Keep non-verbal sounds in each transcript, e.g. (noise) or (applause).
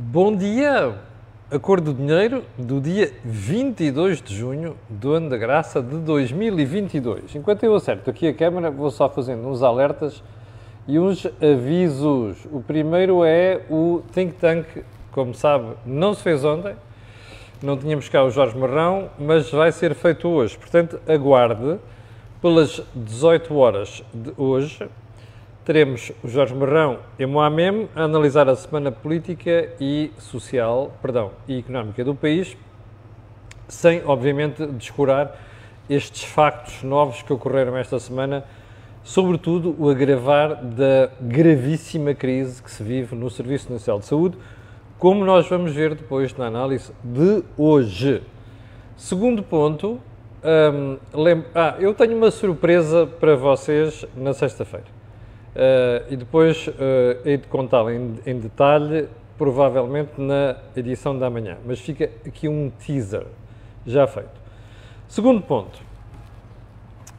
Bom dia! A cor do dinheiro do dia 22 de junho do ano da graça de 2022. Enquanto eu acerto aqui a câmera, vou só fazendo uns alertas e uns avisos. O primeiro é o Think Tank, como sabe, não se fez ontem, não tínhamos cá o Jorge Marrão, mas vai ser feito hoje. Portanto, aguarde pelas 18 horas de hoje teremos o Jorge Marrão e Moamem a analisar a semana política e social, perdão, e económica do país, sem, obviamente, descurar estes factos novos que ocorreram esta semana, sobretudo o agravar da gravíssima crise que se vive no Serviço Nacional de Saúde, como nós vamos ver depois na análise de hoje. Segundo ponto, hum, ah, eu tenho uma surpresa para vocês na sexta-feira. Uh, e depois uh, hei de contá-lo em, em, detalhe, provavelmente na edição da manhã. Mas fica aqui um teaser já feito. Segundo ponto.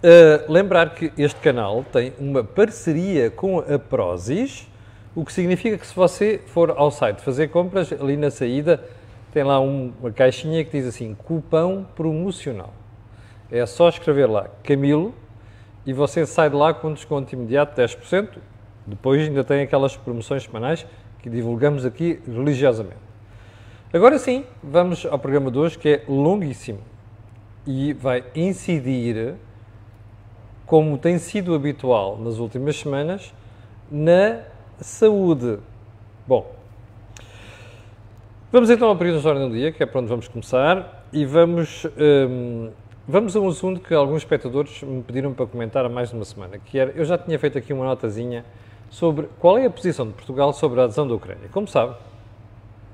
Uh, lembrar que este canal tem uma parceria com a Prozis, o que significa que se você for ao site fazer compras, ali na saída tem lá um, uma caixinha que diz assim, cupão promocional. É só escrever lá, Camilo, e você sai de lá com um desconto imediato de 10%. Depois ainda tem aquelas promoções semanais que divulgamos aqui religiosamente. Agora sim, vamos ao programa de hoje que é longuíssimo e vai incidir, como tem sido habitual nas últimas semanas, na saúde. Bom, vamos então ao período da história do dia, que é para onde vamos começar, e vamos hum, Vamos a um assunto que alguns espectadores me pediram para comentar há mais de uma semana, que era, eu já tinha feito aqui uma notazinha sobre qual é a posição de Portugal sobre a adesão da Ucrânia. Como sabe,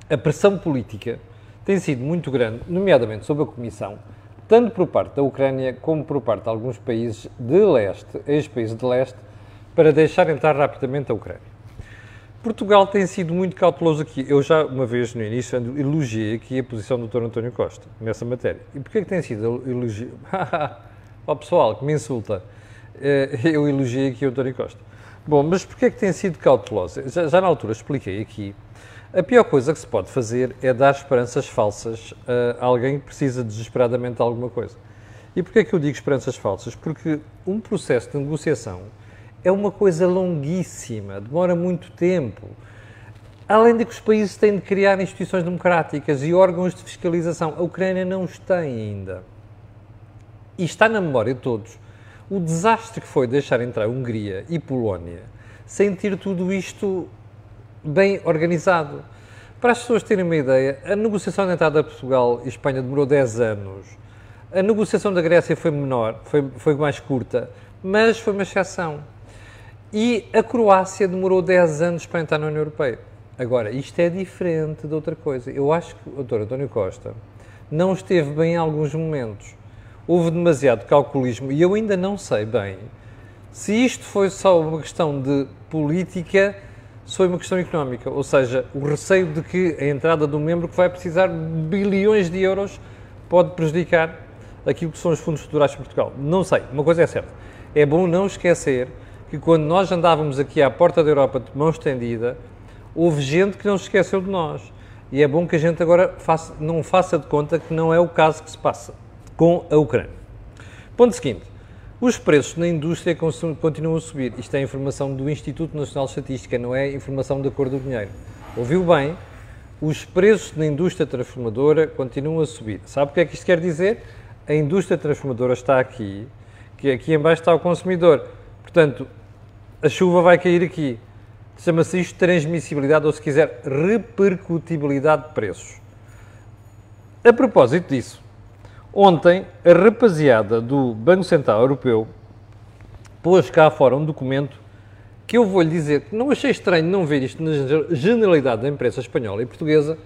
a pressão política tem sido muito grande, nomeadamente sobre a Comissão, tanto por parte da Ucrânia como por parte de alguns países de leste, ex-países de leste, para deixar entrar rapidamente a Ucrânia. Portugal tem sido muito cauteloso aqui. Eu já, uma vez no início, elogiei aqui a posição do Dr. António Costa nessa matéria. E porquê que tem sido elogio? (laughs) Ó pessoal, que me insulta. Eh, eu elogiei aqui o António Costa. Bom, mas porquê que tem sido cauteloso? Já, já, na altura expliquei aqui. A pior coisa que se pode fazer é dar esperanças falsas a alguém que precisa desesperadamente de alguma coisa. E porquê que eu digo esperanças falsas? Porque um processo de negociação é uma coisa longuíssima, demora muito tempo. Além de que os países têm de criar instituições democráticas e órgãos de fiscalização, a Ucrânia não os tem ainda. E está na memória de todos o desastre que foi deixar entrar Hungria e Polónia sem ter tudo isto bem organizado. Para as pessoas terem uma ideia, a negociação de entrada de Portugal e Espanha demorou 10 anos. A negociação da Grécia foi menor, foi, foi mais curta, mas foi uma exceção. E a Croácia demorou 10 anos para entrar na União Europeia. Agora, isto é diferente de outra coisa. Eu acho que o Dr. António Costa não esteve bem em alguns momentos. Houve demasiado calculismo e eu ainda não sei bem se isto foi só uma questão de política, se foi uma questão económica. Ou seja, o receio de que a entrada de um membro que vai precisar de bilhões de euros pode prejudicar aquilo que são os fundos estruturais de Portugal. Não sei. Uma coisa é certa. É bom não esquecer que quando nós andávamos aqui à porta da Europa de mão estendida, houve gente que não se esqueceu de nós. E é bom que a gente agora faça, não faça de conta que não é o caso que se passa com a Ucrânia. Ponto seguinte. Os preços na indústria continuam a subir. Isto é informação do Instituto Nacional de Estatística, não é informação da cor do dinheiro. Ouviu bem? Os preços na indústria transformadora continuam a subir. Sabe o que é que isto quer dizer? A indústria transformadora está aqui, que aqui embaixo está o consumidor. Portanto, a chuva vai cair aqui. Chama-se isto transmissibilidade ou, se quiser, repercutibilidade de preços. A propósito disso, ontem a rapaziada do Banco Central Europeu pôs cá fora um documento que eu vou-lhe dizer que não achei estranho não ver isto na generalidade da imprensa espanhola e portuguesa,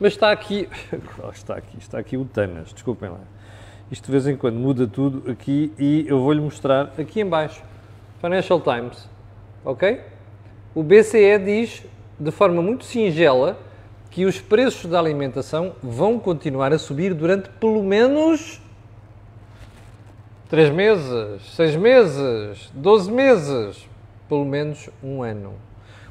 mas está aqui, (laughs) está aqui, está aqui o Tanas, desculpem lá. Isto de vez em quando muda tudo aqui e eu vou-lhe mostrar aqui em baixo Financial Times, ok? O BCE diz de forma muito singela que os preços da alimentação vão continuar a subir durante pelo menos 3 meses, 6 meses, 12 meses, pelo menos um ano.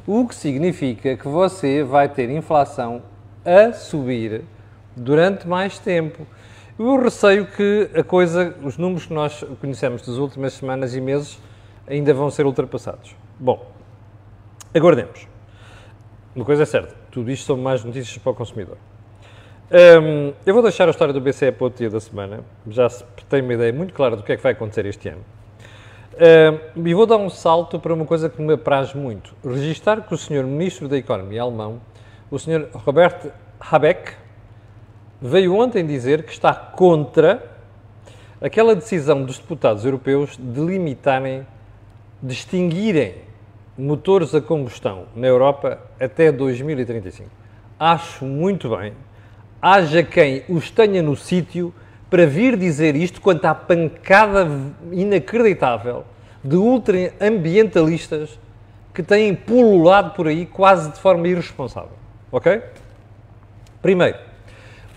O que significa que você vai ter inflação a subir durante mais tempo. Eu receio que a coisa, os números que nós conhecemos das últimas semanas e meses ainda vão ser ultrapassados. Bom, aguardemos. Uma coisa é certa, tudo isto são mais notícias para o consumidor. Um, eu vou deixar a história do BCE para o dia da semana, já se tem uma ideia muito clara do que é que vai acontecer este ano. Um, e vou dar um salto para uma coisa que me apraz muito. Registar que o Sr. Ministro da Economia alemão, o Sr. Robert Habeck, veio ontem dizer que está contra aquela decisão dos deputados europeus de limitarem, de extinguirem motores a combustão na Europa até 2035. Acho muito bem haja quem os tenha no sítio para vir dizer isto quanto à pancada inacreditável de ultra-ambientalistas que têm pululado por aí quase de forma irresponsável. Ok? Primeiro,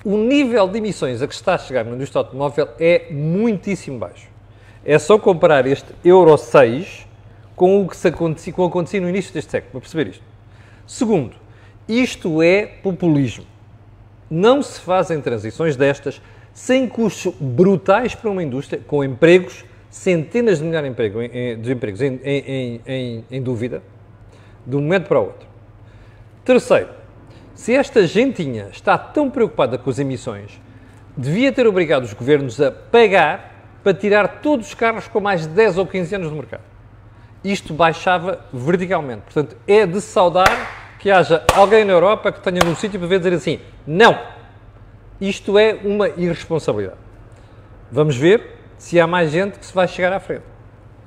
o nível de emissões a que está a chegar no indústria automóvel é muitíssimo baixo. É só comparar este Euro 6 com o que se acontecia, com o acontecia no início deste século, para perceber isto. Segundo, isto é populismo. Não se fazem transições destas sem custos brutais para uma indústria, com empregos, centenas de milhares de, emprego, de empregos em, em, em, em dúvida, de um momento para o outro. Terceiro, se esta gentinha está tão preocupada com as emissões, devia ter obrigado os governos a pagar para tirar todos os carros com mais de 10 ou 15 anos do mercado. Isto baixava verticalmente. Portanto, é de saudar que haja alguém na Europa que tenha num sítio para ver dizer assim: não, isto é uma irresponsabilidade. Vamos ver se há mais gente que se vai chegar à frente.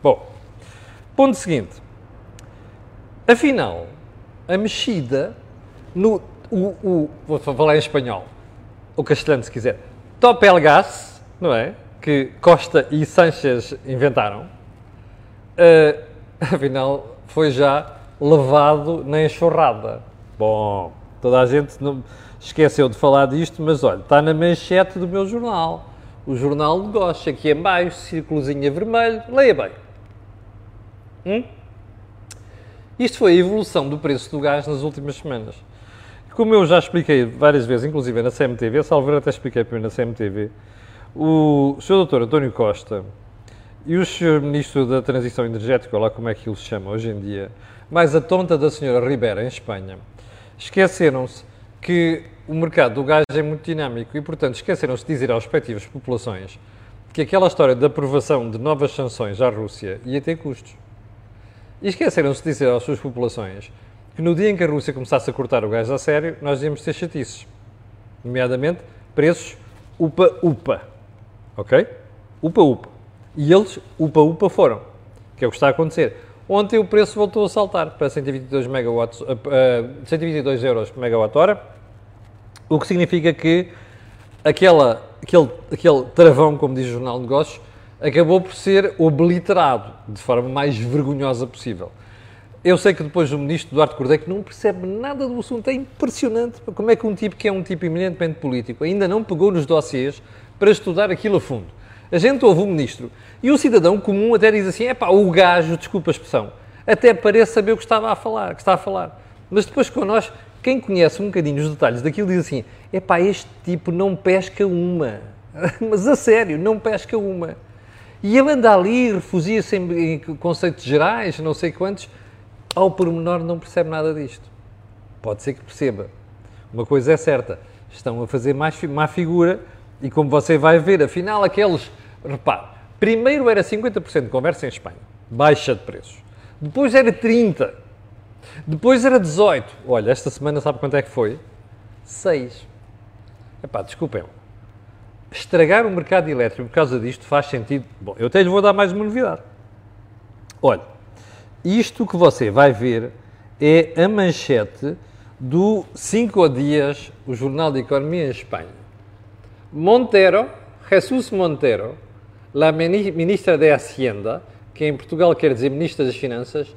Bom, ponto seguinte. Afinal, a mexida no. O, o, vou falar em espanhol, ou castelhano se quiser. Gas, não é? Que Costa e Sanchez inventaram. Uh, (laughs) afinal, foi já levado na enxurrada. Bom, toda a gente não esqueceu de falar disto, mas olha, está na manchete do meu jornal. O Jornal de Negócios, aqui em baixo, círculozinho vermelho, leia bem. Hum? Isto foi a evolução do preço do gás nas últimas semanas. Como eu já expliquei várias vezes, inclusive na CMTV, salvo até expliquei primeiro na CMTV, o Sr. Dr. António Costa e o Sr. Ministro da Transição Energética, lá como é que ele se chama hoje em dia, mais a tonta da senhora Ribeira, em Espanha, esqueceram-se que o mercado do gás é muito dinâmico e, portanto, esqueceram-se de dizer às respectivas populações que aquela história da aprovação de novas sanções à Rússia ia ter custos. E esqueceram-se de dizer às suas populações que no dia em que a Rússia começasse a cortar o gás a sério, nós íamos ter chatices. Nomeadamente, preços upa-upa. Ok? Upa-upa. E eles, upa-upa, foram. Que é o que está a acontecer. Ontem o preço voltou a saltar para 122, megawatts, uh, uh, 122 euros por megawatt-hora, o que significa que aquela, aquele, aquele travão, como diz o Jornal de Negócios, acabou por ser obliterado de forma mais vergonhosa possível. Eu sei que depois o ministro Eduardo Cordeiro, que não percebe nada do assunto, é impressionante como é que um tipo que é um tipo eminentemente político ainda não pegou nos dossiês para estudar aquilo a fundo. A gente ouve o ministro e o cidadão comum até diz assim: é pá, o gajo, desculpa a expressão, até parece saber o que estava a falar, que está a falar. Mas depois com nós, quem conhece um bocadinho os detalhes daquilo diz assim: é pá, este tipo não pesca uma. (laughs) Mas a sério, não pesca uma. E ele anda ali, refugia-se em conceitos gerais, não sei quantos, ao pormenor não percebe nada disto. Pode ser que perceba. Uma coisa é certa, estão a fazer mais má figura e como você vai ver, afinal, aqueles Repare, primeiro era 50% de conversa em Espanha, baixa de preços. Depois era 30%. Depois era 18%. Olha, esta semana sabe quanto é que foi? 6%. Epá, desculpem. Estragar o mercado elétrico por causa disto faz sentido. Bom, eu até lhe vou dar mais uma novidade. Olha, isto que você vai ver é a manchete do 5 dias, o Jornal de Economia em Espanha. Montero, Jesus Montero, a ministra da Hacienda, que em Portugal quer dizer ministra das Finanças,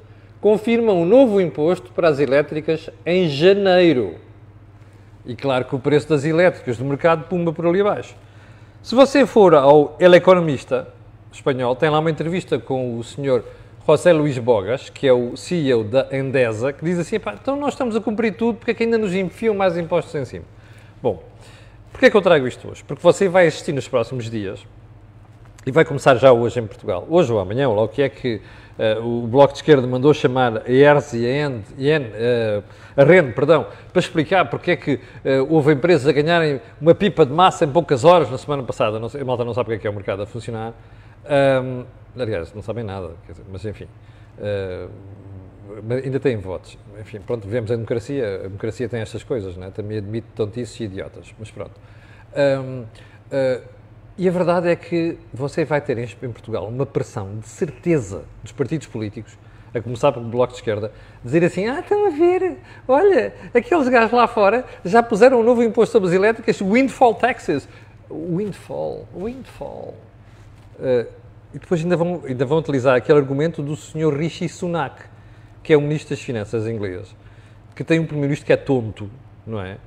confirma um novo imposto para as elétricas em janeiro. E claro que o preço das elétricas do mercado pumba por ali abaixo. Se você for ao El Economista espanhol, tem lá uma entrevista com o senhor José Luís Bogas, que é o CEO da Endesa, que diz assim, então nós estamos a cumprir tudo, porque é que ainda nos enfiam mais impostos em cima? Bom, porquê é que eu trago isto hoje? Porque você vai assistir nos próximos dias e vai começar já hoje em Portugal, hoje ou amanhã, ou lá o que é que uh, o Bloco de Esquerda mandou chamar a ERS e a, END, uh, a REN, perdão, para explicar porque é que uh, houve empresas a ganharem uma pipa de massa em poucas horas na semana passada. Não a malta não sabe porque é que é o mercado a funcionar. Um, aliás, não sabem nada, dizer, mas enfim. Uh, ainda têm votos. Enfim, pronto, vivemos em democracia, a democracia tem estas coisas, né? também admite tontices e idiotas, mas pronto. Um, uh, e a verdade é que você vai ter em, Portugal uma pressão de certeza dos partidos políticos, a começar pelo Bloco de Esquerda, dizer assim: ah, estão a ver, olha, aqueles gajos lá fora já puseram um novo imposto sobre as elétricas, windfall taxes. Windfall, windfall. Uh, e depois ainda vão, ainda vão utilizar aquele argumento do Sr. Rishi Sunak, que é o Ministro das Finanças inglês, que tem um Primeiro-Ministro que é tonto, não é?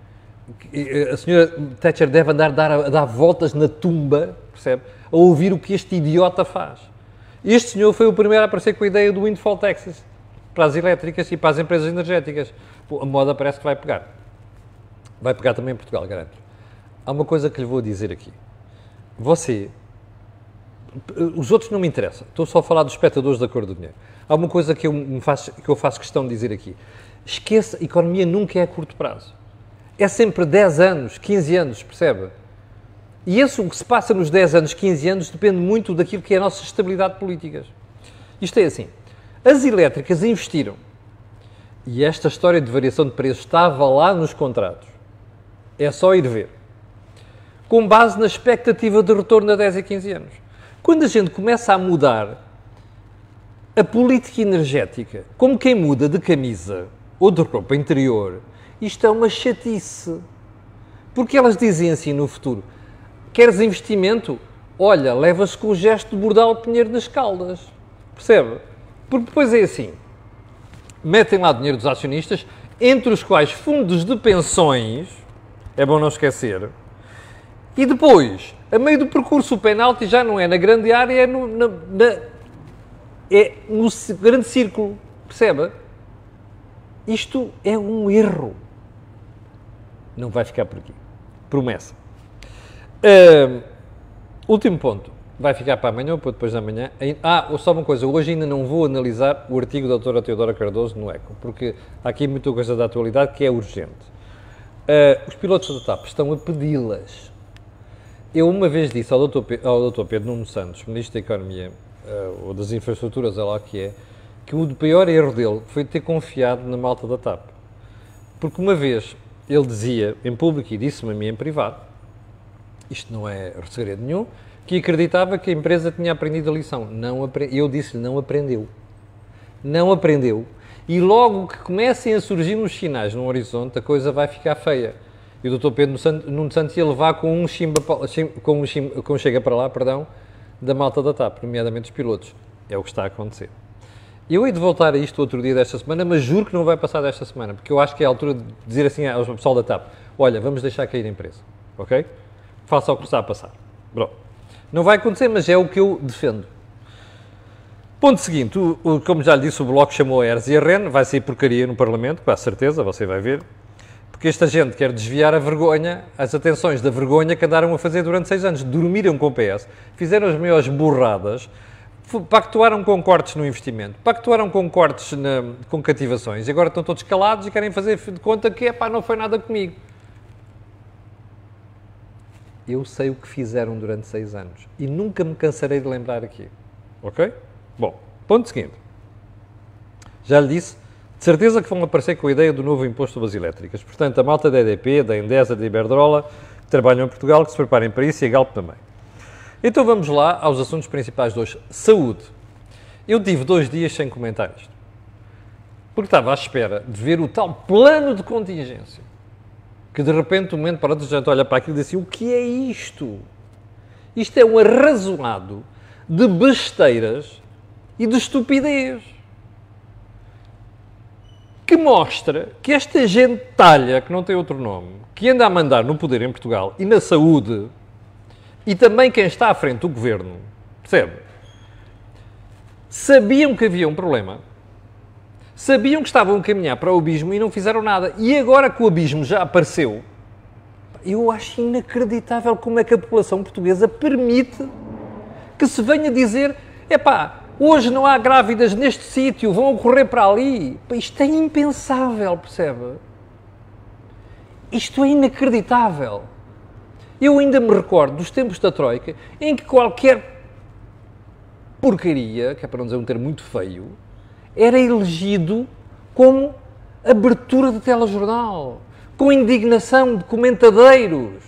a senhora Thatcher deve andar a dar, a dar voltas na tumba, percebe? A ouvir o que este idiota faz. Este senhor foi o primeiro a aparecer com a ideia do windfall taxes para as elétricas e para as empresas energéticas. Pô, a moda parece que vai pegar. Vai pegar também em Portugal, garanto. Há uma coisa que lhe vou dizer aqui. Você. Os outros não me interessam. Estou só a falar dos espectadores da cor do dinheiro. Há uma coisa que eu, me faço, que eu faço questão de dizer aqui. Esqueça, economia nunca é a curto prazo é sempre 10 anos, 15 anos, percebe? E isso, o que se passa nos 10 anos, 15 anos, depende muito daquilo que é a nossa estabilidade política. Isto é assim, as elétricas investiram, e esta história de variação de preços estava lá nos contratos, é só ir ver, com base na expectativa de retorno a 10 e 15 anos. Quando a gente começa a mudar a política energética, como quem muda de camisa ou de roupa interior, isto é uma chatice. Porque elas dizem assim no futuro: queres investimento? Olha, levas com o gesto de Bordal Pinheiro das Caldas. Percebe? Porque depois é assim: metem lá dinheiro dos acionistas, entre os quais fundos de pensões, é bom não esquecer, e depois, a meio do percurso, o penalti já não é na grande área, é no, na, na, é no grande círculo. Percebe? Isto é um erro não vai ficar por aqui. Promessa. Uh, último ponto. Vai ficar para amanhã ou para depois da manhã. Ah, só uma coisa. Hoje ainda não vou analisar o artigo da doutora Teodora Cardoso no ECO, porque há aqui muita coisa da atualidade que é urgente. Uh, os pilotos da TAP estão a pedi-las. Eu uma vez disse ao doutor, Pedro, ao doutor Pedro Nuno Santos, Ministro da Economia, ou das Infraestruturas, é lá que é, que o pior erro dele foi ter confiado na malta da TAP. Porque uma vez ele dizia em público e disse-me a mim em privado, isto não é segredo nenhum, que acreditava que a empresa tinha aprendido a lição. Não apre... Eu disse-lhe, não aprendeu. Não aprendeu. E logo que comecem a surgir uns sinais no horizonte, a coisa vai ficar feia. E o Dr. Pedro Nuno Santos ia levar com um, chimba, com, um chimba, com um chega para lá, perdão, da malta da TAP, nomeadamente os pilotos. É o que está a acontecer. Eu hei de voltar a isto outro dia desta semana, mas juro que não vai passar desta semana, porque eu acho que é a altura de dizer assim ao pessoal da TAP: olha, vamos deixar cair a empresa, ok? Faça o que está a passar. Pronto. Não vai acontecer, mas é o que eu defendo. Ponto seguinte, o, o, como já lhe disse, o Bloco chamou a ERS e a REN, vai sair porcaria no Parlamento, com a certeza, você vai ver, porque esta gente quer desviar a vergonha, as atenções da vergonha que andaram a fazer durante seis anos. Dormiram com o PS, fizeram as maiores burradas, pactuaram com cortes no investimento, pactuaram com cortes na, com cativações e agora estão todos calados e querem fazer de conta que epá, não foi nada comigo. Eu sei o que fizeram durante seis anos e nunca me cansarei de lembrar aqui. Ok? Bom, ponto seguinte. Já lhe disse, de certeza que vão aparecer com a ideia do novo imposto sobre as elétricas. Portanto, a malta da EDP, da Endesa, da Iberdrola, que trabalham em Portugal, que se preparem para isso e a Galp também. Então vamos lá aos assuntos principais de hoje. Saúde. Eu tive dois dias sem comentar isto. Porque estava à espera de ver o tal plano de contingência. Que de repente, um momento para outro, a gente olha para aquilo e diz assim: o que é isto? Isto é um arrazoado de besteiras e de estupidez. Que mostra que esta gentalha, que não tem outro nome, que anda a mandar no poder em Portugal e na saúde, e também quem está à frente do governo, percebe? Sabiam que havia um problema, sabiam que estavam a caminhar para o abismo e não fizeram nada. E agora que o abismo já apareceu, Eu acho inacreditável como é que a população portuguesa permite que se venha dizer: epá, hoje não há grávidas neste sítio, vão correr para ali. Isto é impensável, percebe? Isto é inacreditável. Eu ainda me recordo dos tempos da Troika em que qualquer porcaria, que é para não dizer um termo muito feio, era elegido como abertura de telejornal, com indignação de comentadeiros,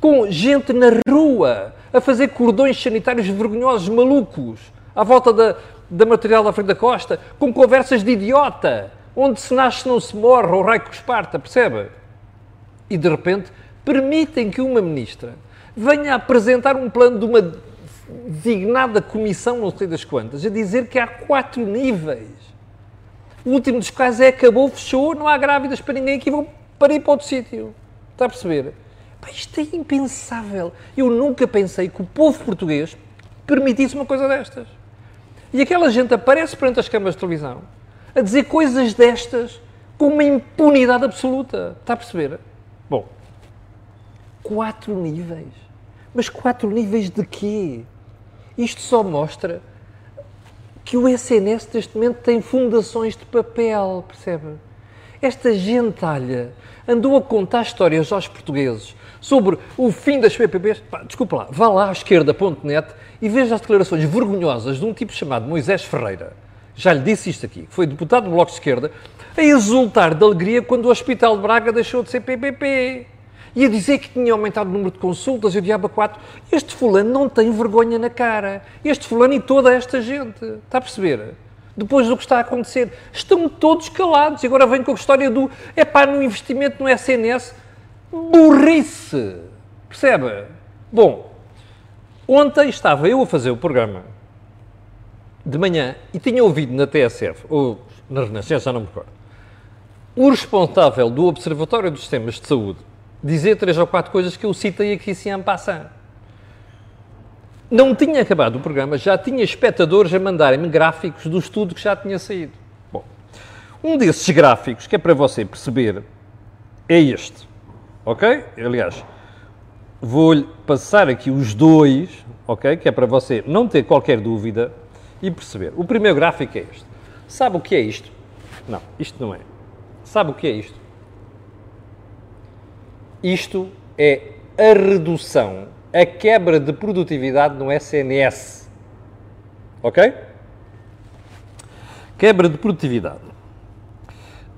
com gente na rua a fazer cordões sanitários vergonhosos, malucos, à volta da, da material da frente da costa, com conversas de idiota, onde se nasce não se morre, ou raio que esparta, percebe? E de repente permitem que uma ministra venha apresentar um plano de uma designada comissão, não sei das quantas, a dizer que há quatro níveis. O último dos casos é acabou, fechou, não há grávidas para ninguém aqui, vão para ir para outro sítio. Está a perceber? Pá, isto é impensável. Eu nunca pensei que o povo português permitisse uma coisa destas. E aquela gente aparece perante as câmaras de televisão a dizer coisas destas com uma impunidade absoluta. Está a perceber? Bom, quatro níveis. Mas quatro níveis de quê? Isto só mostra que o SNS neste momento tem fundações de papel, percebe? Esta gentalha andou a contar histórias aos portugueses sobre o fim das PPPs. Pá, desculpa lá, vá lá à esquerda.net e veja as declarações vergonhosas de um tipo chamado Moisés Ferreira. Já lhe disse isto aqui, foi deputado do Bloco de Esquerda, a exultar de alegria quando o Hospital de Braga deixou de ser PPP e a dizer que tinha aumentado o número de consultas e o diabo 4. Este fulano não tem vergonha na cara. Este fulano e toda esta gente. Está a perceber? Depois do que está a acontecer. Estão todos calados. E agora vem com a história do é pá, no investimento no SNS. Burrice. Percebe? Bom, ontem estava eu a fazer o programa de manhã e tinha ouvido na TSF, ou na Renascença, não me recordo, o responsável do Observatório dos Sistemas de Saúde dizer três ou quatro coisas que eu citei aqui sem en passant. Não tinha acabado o programa, já tinha espectadores a mandarem-me gráficos do estudo que já tinha saído. Bom, um desses gráficos, que é para você perceber, é este. Ok? Aliás, vou-lhe passar aqui os dois, ok? Que é para você não ter qualquer dúvida e perceber. O primeiro gráfico é este. Sabe o que é isto? Não, isto não é. Sabe o que é isto? Isto é a redução, a quebra de produtividade no SNS. Ok? Quebra de produtividade.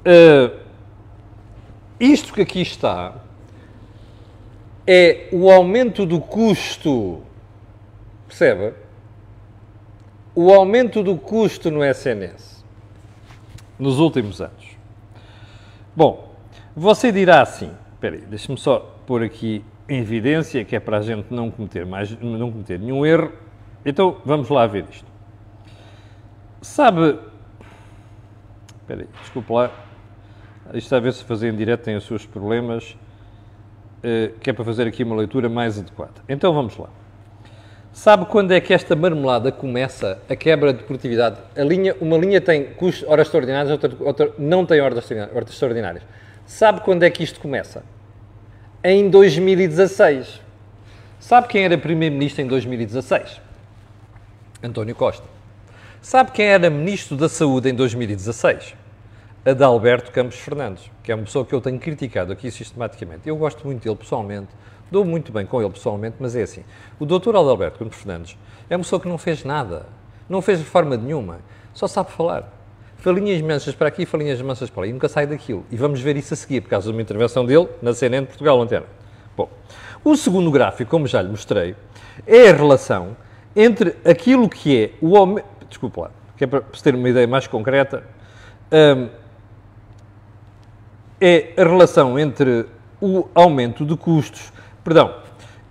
Uh, isto que aqui está é o aumento do custo. Percebe? O aumento do custo no SNS nos últimos anos. Bom, você dirá assim: Espera aí, deixa-me só pôr aqui em evidência, que é para a gente não cometer, mais, não cometer nenhum erro. Então, vamos lá ver isto. Sabe... Espera desculpa lá. Isto a ver se fazer em direto tem os seus problemas, que é para fazer aqui uma leitura mais adequada. Então, vamos lá. Sabe quando é que esta marmelada começa a quebra de produtividade? A linha, uma linha tem custos, horas extraordinárias, outra, outra não tem horas extraordinárias. Sabe quando é que isto começa? Em 2016. Sabe quem era primeiro-ministro em 2016? António Costa. Sabe quem era ministro da Saúde em 2016? Adalberto Campos Fernandes, que é uma pessoa que eu tenho criticado aqui sistematicamente. Eu gosto muito dele pessoalmente, dou muito bem com ele pessoalmente, mas é assim: o doutor Adalberto Campos Fernandes é uma pessoa que não fez nada, não fez reforma nenhuma, só sabe falar falinhas mansas para aqui, falinhas mansas para ali, e nunca sai daquilo. E vamos ver isso a seguir, por causa de uma intervenção dele na CNN de Portugal ontem. Bom, o segundo gráfico, como já lhe mostrei, é a relação entre aquilo que é o aumento. Desculpa lá, que é para ter uma ideia mais concreta. Um, é a relação entre o aumento de custos, perdão,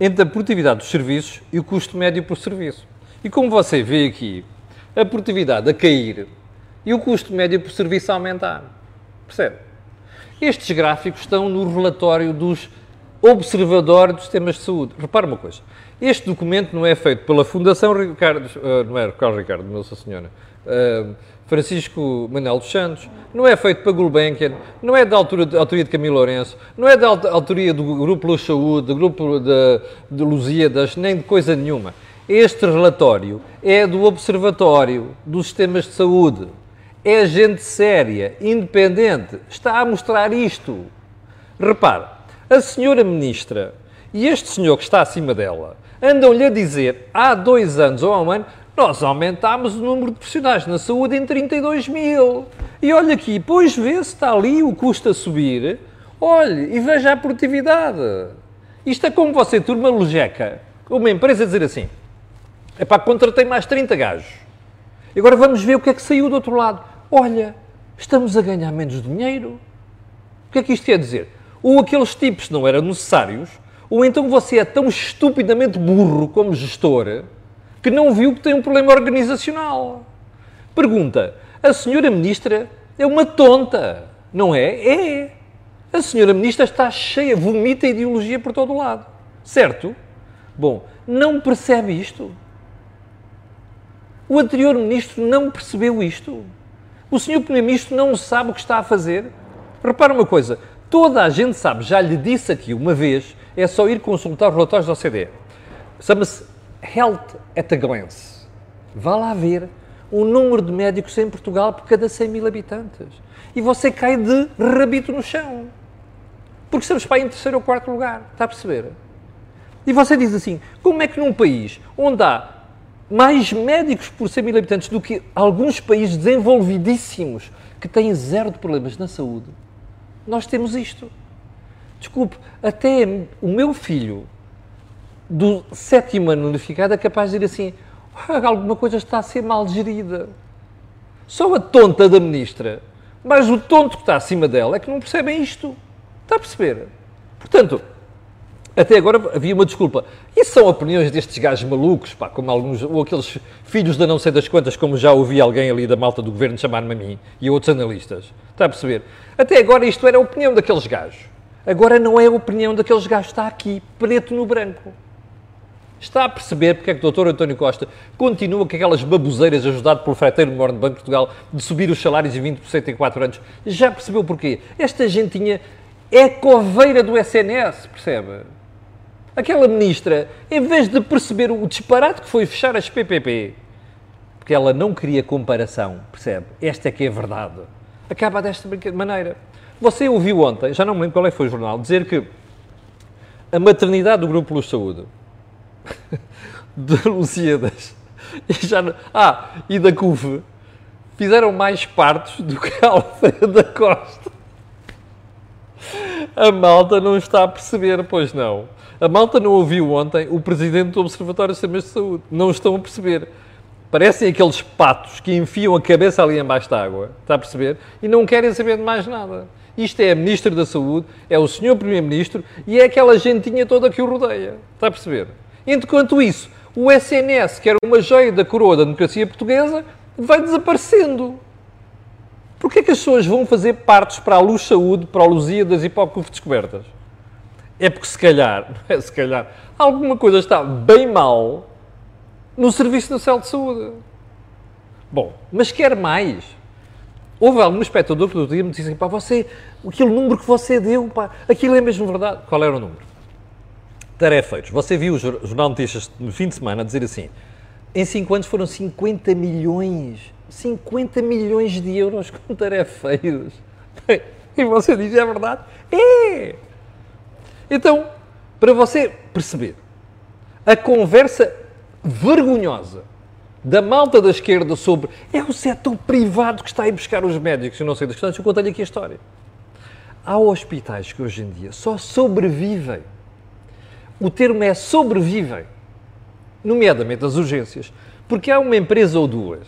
entre a produtividade dos serviços e o custo médio por serviço. E como você vê aqui, a produtividade a cair e o custo médio por serviço a aumentar. Percebe? Estes gráficos estão no relatório dos observadores dos sistemas de saúde. Repare uma coisa. Este documento não é feito pela Fundação Ricardo, uh, não é Carlos Ricardo, Nossa Senhora, uh, Francisco Manuel dos Santos, não é feito para Gulbenkian, não é da autoria, autoria de Camilo Lourenço, não é da autoria do Grupo Luz Saúde, do Grupo de, de Lusíadas, nem de coisa nenhuma. Este relatório é do Observatório dos Sistemas de Saúde. É gente séria, independente, está a mostrar isto. Repare, a senhora ministra e este senhor que está acima dela andam-lhe a dizer há dois anos ou há um ano nós aumentámos o número de profissionais na saúde em 32 mil. E olha aqui, pois vê se está ali o custo a subir. Olhe, e veja a produtividade. Isto é como você, turma lojeca, uma empresa dizer assim, é para contratei mais 30 gajos. E agora vamos ver o que é que saiu do outro lado. Olha, estamos a ganhar menos dinheiro. O que é que isto quer dizer? Ou aqueles tipos não eram necessários, ou então você é tão estupidamente burro como gestor que não viu que tem um problema organizacional. Pergunta: a senhora ministra é uma tonta, não é? É. A senhora ministra está cheia, vomita ideologia por todo o lado. Certo? Bom, não percebe isto. O anterior ministro não percebeu isto. O senhor primeiro-ministro não sabe o que está a fazer. Repara uma coisa: toda a gente sabe, já lhe disse aqui uma vez, é só ir consultar os relatórios da OCDE. Chama-se Health at a Glance. Vá lá ver o número de médicos em Portugal por cada 100 mil habitantes. E você cai de rabito no chão. Porque estamos para em terceiro ou quarto lugar. Está a perceber? E você diz assim: como é que num país onde há mais médicos por 100 mil habitantes do que alguns países desenvolvidíssimos que têm zero de problemas na saúde, nós temos isto? Desculpe, até o meu filho do sétimo ano unificado é capaz de dizer assim: ah, alguma coisa está a ser mal gerida. Só a tonta da ministra, mas o tonto que está acima dela é que não percebem isto. Está a perceber? Portanto, até agora havia uma desculpa. E são opiniões destes gajos malucos, pá, como alguns, ou aqueles filhos da não sei das quantas, como já ouvi alguém ali da malta do governo chamar-me a mim e outros analistas. Está a perceber? Até agora isto era a opinião daqueles gajos. Agora não é a opinião daqueles gajos, está aqui, preto no branco. Está a perceber porque é que o Dr. António Costa continua com aquelas baboseiras ajudado pelo freteiro maior do Banco de Portugal de subir os salários em 20% em 4 anos? Já percebeu porquê? Esta gentinha é coveira do SNS, percebe? Aquela ministra, em vez de perceber o disparate que foi fechar as PPP, porque ela não queria comparação, percebe? Esta é que é a verdade. Acaba desta maneira. Você ouviu ontem, já não me lembro qual é que foi o jornal, dizer que a maternidade do Grupo Luz Saúde (laughs) de Lusíadas e já ah, e da CUF fizeram mais partos do que Alfredo da Costa. A malta não está a perceber, pois não. A malta não ouviu ontem o presidente do Observatório de Sistemas de Saúde. Não estão a perceber. Parecem aqueles patos que enfiam a cabeça ali embaixo da água, está a perceber? E não querem saber de mais nada. Isto é a Ministra da Saúde, é o Senhor Primeiro-Ministro e é aquela gentinha toda que o rodeia. Está a perceber? Enquanto isso, o SNS, que era uma joia da coroa da democracia portuguesa, vai desaparecendo. Porquê é que as pessoas vão fazer partes para a Luz Saúde, para a para o CUF Descobertas? É porque se calhar, (laughs) é se calhar, alguma coisa está bem mal no Serviço Nacional de Saúde. Bom, mas quer mais. Houve algum espectador que do dia me disse assim, pá, você, aquele número que você deu, pá, aquilo é mesmo verdade. Qual era o número? Tarefeiros. Você viu o Jornal Notícias no fim de semana dizer assim: em 5 anos foram 50 milhões, 50 milhões de euros com tarefeiros. (laughs) E você diz: é verdade? É! Então, para você perceber, a conversa vergonhosa da malta da esquerda sobre é o setor privado que está a ir buscar os médicos e não sei das questões, eu conto-lhe aqui a história. Há hospitais que hoje em dia só sobrevivem o termo é sobrevivem, nomeadamente as urgências, porque há uma empresa ou duas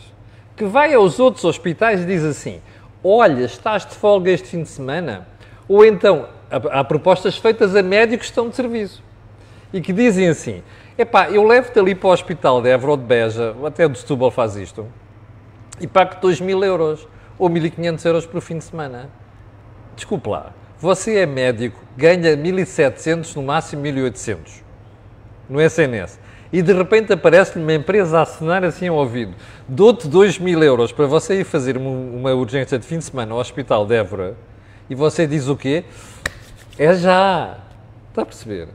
que vai aos outros hospitais e diz assim: Olha, estás de folga este fim de semana? Ou então, há propostas feitas a médicos que estão de serviço e que dizem assim: Epá, eu levo-te ali para o hospital de Évora ou de Beja, até do Setúbal faz isto, e pago 2 mil euros ou 1.500 euros por fim de semana. Desculpe lá. Você é médico, ganha 1.700, no máximo 1.800 no SNS. e de repente aparece-lhe uma empresa a assinar assim ao ouvido: dou-te 2 mil euros para você ir fazer uma urgência de fim de semana ao Hospital de Évora, e você diz o quê? É já. Está a perceber?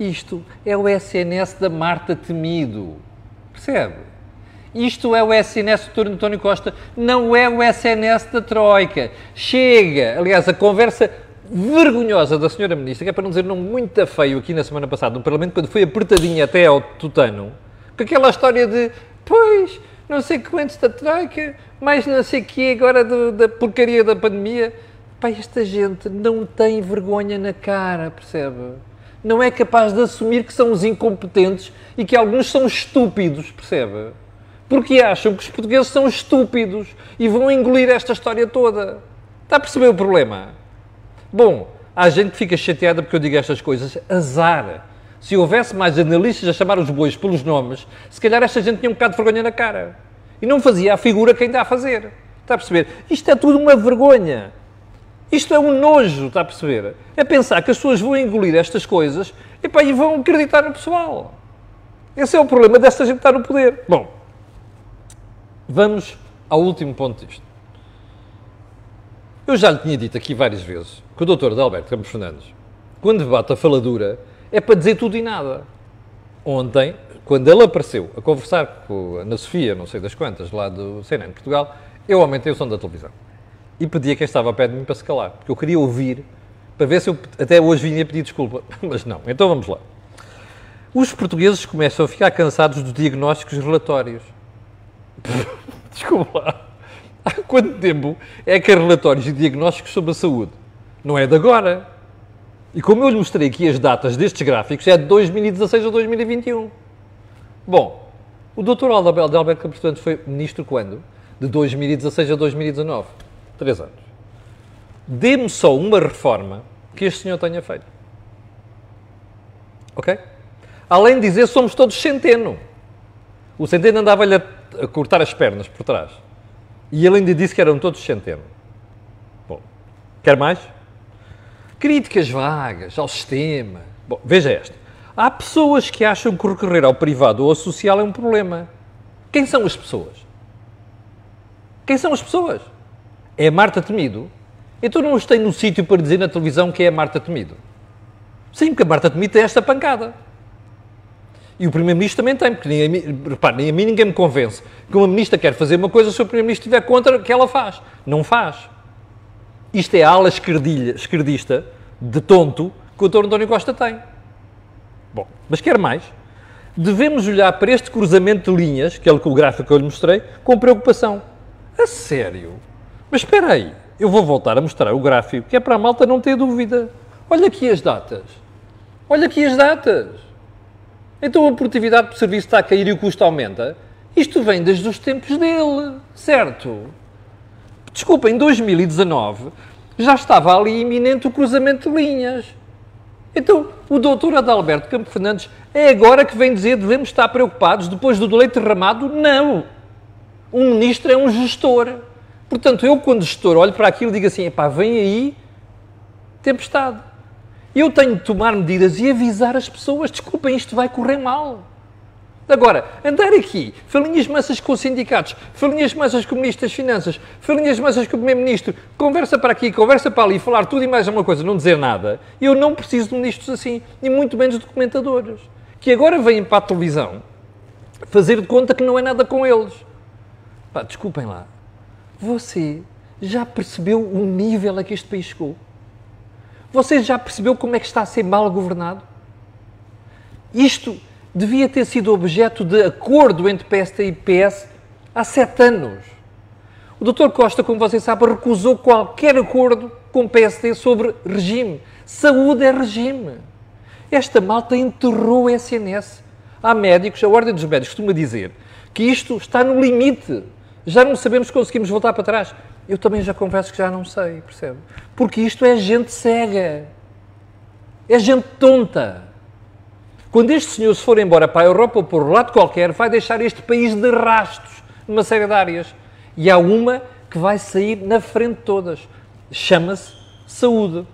Isto é o SNS da Marta Temido. Percebe? Isto é o SNS do. António Costa, não é o SNS da Troika. Chega! Aliás, a conversa vergonhosa da senhora ministra, que é para não dizer não muito feio aqui na semana passada no Parlamento, quando foi apertadinha até ao tutano, com aquela história de, pois, não sei quantos da Troika, mais não sei que agora do, da porcaria da pandemia. Pá, esta gente não tem vergonha na cara, percebe? Não é capaz de assumir que são os incompetentes e que alguns são estúpidos, percebe? Porque acham que os portugueses são estúpidos e vão engolir esta história toda. Está a perceber o problema? Bom, há gente que fica chateada porque eu digo estas coisas. Azar. Se houvesse mais analistas a chamar os bois pelos nomes, se calhar esta gente tinha um bocado de vergonha na cara. E não fazia a figura que ainda a fazer. Está a perceber? Isto é tudo uma vergonha. Isto é um nojo, está a perceber? É pensar que as pessoas vão engolir estas coisas e, e vão acreditar no pessoal. Esse é o problema desta gente estar no poder. Bom, vamos ao último ponto disto. Eu já lhe tinha dito aqui várias vezes que o doutor Adalberto Campos Fernandes, quando debate a faladura, é para dizer tudo e nada. Ontem, quando ele apareceu a conversar com a Ana Sofia, não sei das quantas, lá do CNN de Portugal, eu aumentei o som da televisão. E pedi a quem estava a pé de mim para se calar, porque eu queria ouvir, para ver se eu até hoje vinha pedir desculpa. (laughs) Mas não, então vamos lá. Os portugueses começam a ficar cansados dos diagnósticos relatórios. (laughs) Desculpa lá. (laughs) Há quanto tempo é que há relatórios e diagnósticos sobre a saúde? Não é de agora. E como eu lhe mostrei aqui as datas destes gráficos, é de 2016 a 2021. Bom, o Dr. Alberto Campos Santos foi ministro quando? De 2016 a 2019. Três anos. Dê-me só uma reforma que este senhor tenha feito. Ok? Além de dizer, somos todos centeno. O centeno andava-lhe a cortar as pernas por trás. E ele ainda disse que eram todos centeno. Bom, quer mais? Críticas vagas ao sistema. Bom, veja esta. Há pessoas que acham que recorrer ao privado ou ao social é um problema. Quem são as pessoas? Quem são as pessoas? É a Marta Temido? Então não os tem no sítio para dizer na televisão que é a Marta Temido. Sim, porque a Marta Temido tem esta pancada. E o Primeiro-Ministro também tem, porque mim, repare, nem a mim ninguém me convence que uma Ministra quer fazer uma coisa se o Primeiro-Ministro estiver contra que ela faz. Não faz. Isto é a ala esquerdista de tonto que o Dr. António Costa tem. Bom, mas quer mais? Devemos olhar para este cruzamento de linhas, que é o gráfico que eu lhe mostrei, com preocupação. A sério? Mas espera aí, eu vou voltar a mostrar o gráfico, que é para a malta não ter dúvida. Olha aqui as datas. Olha aqui as datas. Então a produtividade do serviço está a cair e o custo aumenta. Isto vem desde os tempos dele, certo? Desculpa, em 2019 já estava ali iminente o cruzamento de linhas. Então, o doutor Adalberto Campos Fernandes é agora que vem dizer devemos estar preocupados depois do leite derramado? Não! Um ministro é um gestor. Portanto, eu, quando gestor, olho para aquilo e digo assim: pá, vem aí tempestade. Eu tenho de tomar medidas e avisar as pessoas: desculpem, isto vai correr mal. Agora, andar aqui, falinhas massas com os sindicatos, falinhas massas com o Ministro das Finanças, falinhas massas com o Primeiro-Ministro, conversa para aqui, conversa para ali, falar tudo e mais uma coisa, não dizer nada. Eu não preciso de ministros assim, e muito menos de documentadores, que agora vêm para a televisão fazer de conta que não é nada com eles. Pá, desculpem lá. Você já percebeu o nível a que este país chegou? Você já percebeu como é que está a ser mal governado? Isto devia ter sido objeto de acordo entre PST e PS há sete anos. O Dr. Costa, como vocês sabem, recusou qualquer acordo com o PSD sobre regime. Saúde é regime. Esta malta enterrou o SNS. Há médicos, a Ordem dos Médicos costuma dizer que isto está no limite já não sabemos se conseguimos voltar para trás. Eu também já confesso que já não sei, percebe? Porque isto é gente cega. É gente tonta. Quando este senhor se for embora para a Europa ou por um lado qualquer, vai deixar este país de rastros numa série de áreas. E há uma que vai sair na frente de todas. Chama-se saúde.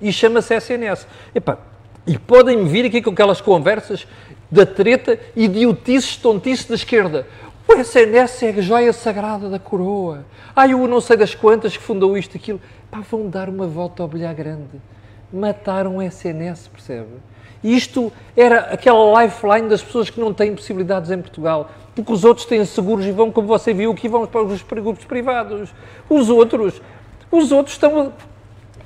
E chama-se SNS. Epá, e podem vir aqui com aquelas conversas da treta, idiotices, tontice da esquerda. O SNS é a joia sagrada da coroa. Ai, o não sei das quantas que fundou isto, aquilo. Pá, vão dar uma volta ao bilhar grande. Mataram o SNS, percebe? Isto era aquela lifeline das pessoas que não têm possibilidades em Portugal. Porque os outros têm seguros e vão, como você viu, que vão para os grupos privados. Os outros, os outros estão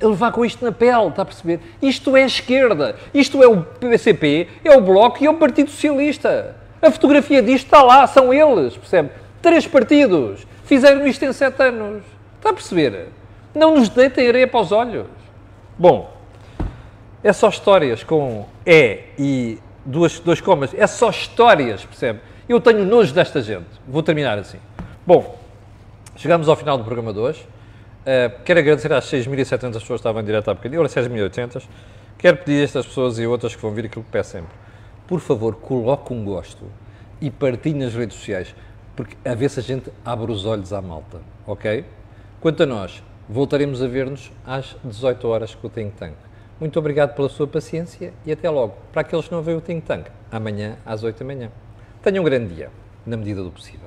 a levar com isto na pele, está a perceber? Isto é a esquerda, isto é o PCP, é o Bloco e é o Partido Socialista. A fotografia disto está lá, são eles, percebe? Três partidos fizeram isto em sete anos. Está a perceber? Não nos deitem areia para os olhos. Bom, é só histórias com E e duas, dois comas. É só histórias, percebe? Eu tenho nojo desta gente. Vou terminar assim. Bom, chegamos ao final do programa de hoje. Uh, quero agradecer às 6.700 pessoas que estavam em direto há bocadinho, agora 6.800. Quero pedir a estas pessoas e outras que vão vir aquilo que peço sempre. Por favor, coloque um gosto e partilhe nas redes sociais, porque a ver se a gente abre os olhos à malta, ok? Quanto a nós, voltaremos a ver-nos às 18 horas com o Think Tank. Muito obrigado pela sua paciência e até logo. Para aqueles que não veem o Think Tank, amanhã às 8 da manhã. Tenham um grande dia, na medida do possível.